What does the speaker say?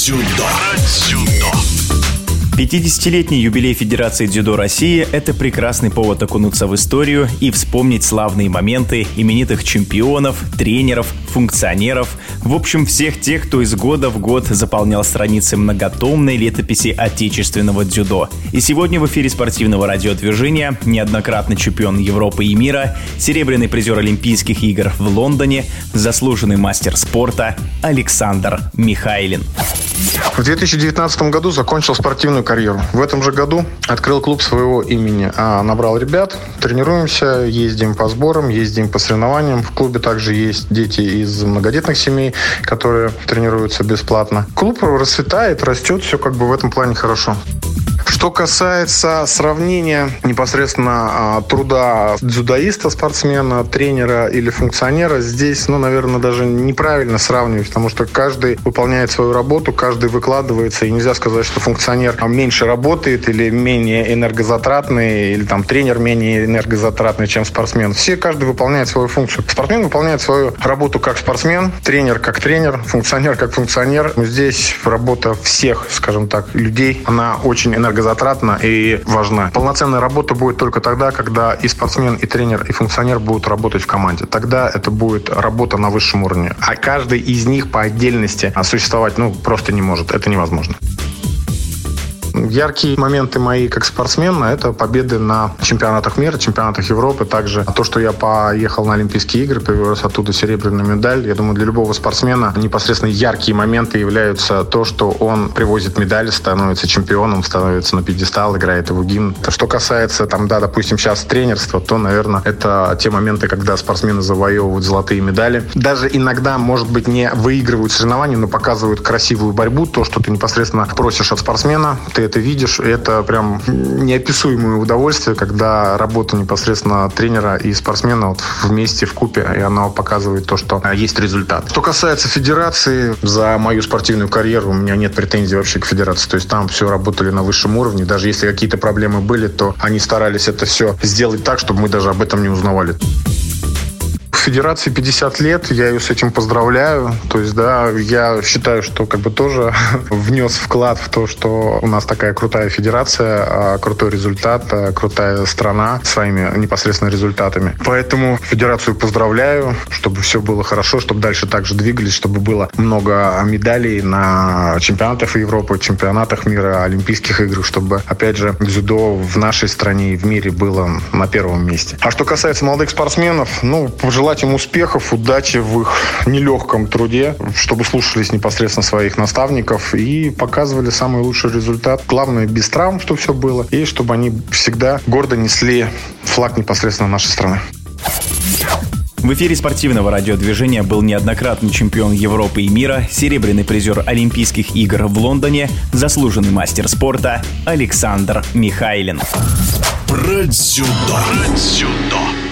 дзюдо. Дзюдо. 50-летний юбилей Федерации дзюдо России – это прекрасный повод окунуться в историю и вспомнить славные моменты именитых чемпионов, тренеров, функционеров, в общем, всех тех, кто из года в год заполнял страницы многотомной летописи отечественного дзюдо. И сегодня в эфире спортивного радиодвижения неоднократный чемпион Европы и мира, серебряный призер Олимпийских игр в Лондоне, заслуженный мастер спорта Александр Михайлин. В 2019 году закончил спортивную карьеру. В этом же году открыл клуб своего имени. А набрал ребят, тренируемся, ездим по сборам, ездим по соревнованиям. В клубе также есть дети из многодетных семей, которые тренируются бесплатно. Клуб расцветает, растет, все как бы в этом плане хорошо. Что касается сравнения непосредственно а, труда дзюдоиста, спортсмена, тренера или функционера, здесь, ну, наверное, даже неправильно сравнивать, потому что каждый выполняет свою работу, каждый выкладывается, и нельзя сказать, что функционер меньше работает или менее энергозатратный, или там тренер менее энергозатратный, чем спортсмен. Все, каждый выполняет свою функцию. Спортсмен выполняет свою работу как спортсмен, тренер как тренер, функционер как функционер. Здесь работа всех, скажем так, людей, она очень энергозатратная затратна и важна. Полноценная работа будет только тогда, когда и спортсмен, и тренер, и функционер будут работать в команде. Тогда это будет работа на высшем уровне. А каждый из них по отдельности существовать ну, просто не может. Это невозможно. Яркие моменты мои как спортсмена – это победы на чемпионатах мира, чемпионатах Европы. Также то, что я поехал на Олимпийские игры, привез оттуда серебряную медаль. Я думаю, для любого спортсмена непосредственно яркие моменты являются то, что он привозит медаль, становится чемпионом, становится на пьедестал, играет его гимн. Что касается, там, да, допустим, сейчас тренерства, то, наверное, это те моменты, когда спортсмены завоевывают золотые медали. Даже иногда, может быть, не выигрывают соревнования, но показывают красивую борьбу, то, что ты непосредственно просишь от спортсмена, ты это видишь, это прям неописуемое удовольствие, когда работа непосредственно тренера и спортсмена вот вместе, в купе, и она показывает то, что есть результат. Что касается федерации, за мою спортивную карьеру у меня нет претензий вообще к федерации. То есть там все работали на высшем уровне. Даже если какие-то проблемы были, то они старались это все сделать так, чтобы мы даже об этом не узнавали. Федерации 50 лет, я ее с этим поздравляю. То есть, да, я считаю, что как бы тоже внес вклад в то, что у нас такая крутая федерация, а, крутой результат, а, крутая страна своими непосредственно результатами. Поэтому федерацию поздравляю, чтобы все было хорошо, чтобы дальше также двигались, чтобы было много медалей на чемпионатах Европы, чемпионатах мира, Олимпийских играх, чтобы, опять же, дзюдо в нашей стране и в мире было на первом месте. А что касается молодых спортсменов, ну, пожелаю пожелать им успехов, удачи в их нелегком труде, чтобы слушались непосредственно своих наставников и показывали самый лучший результат. Главное, без травм, чтобы все было, и чтобы они всегда гордо несли флаг непосредственно нашей страны. В эфире спортивного радиодвижения был неоднократный чемпион Европы и мира, серебряный призер Олимпийских игр в Лондоне, заслуженный мастер спорта Александр Михайлин. Про дзюдо. Про дзюдо.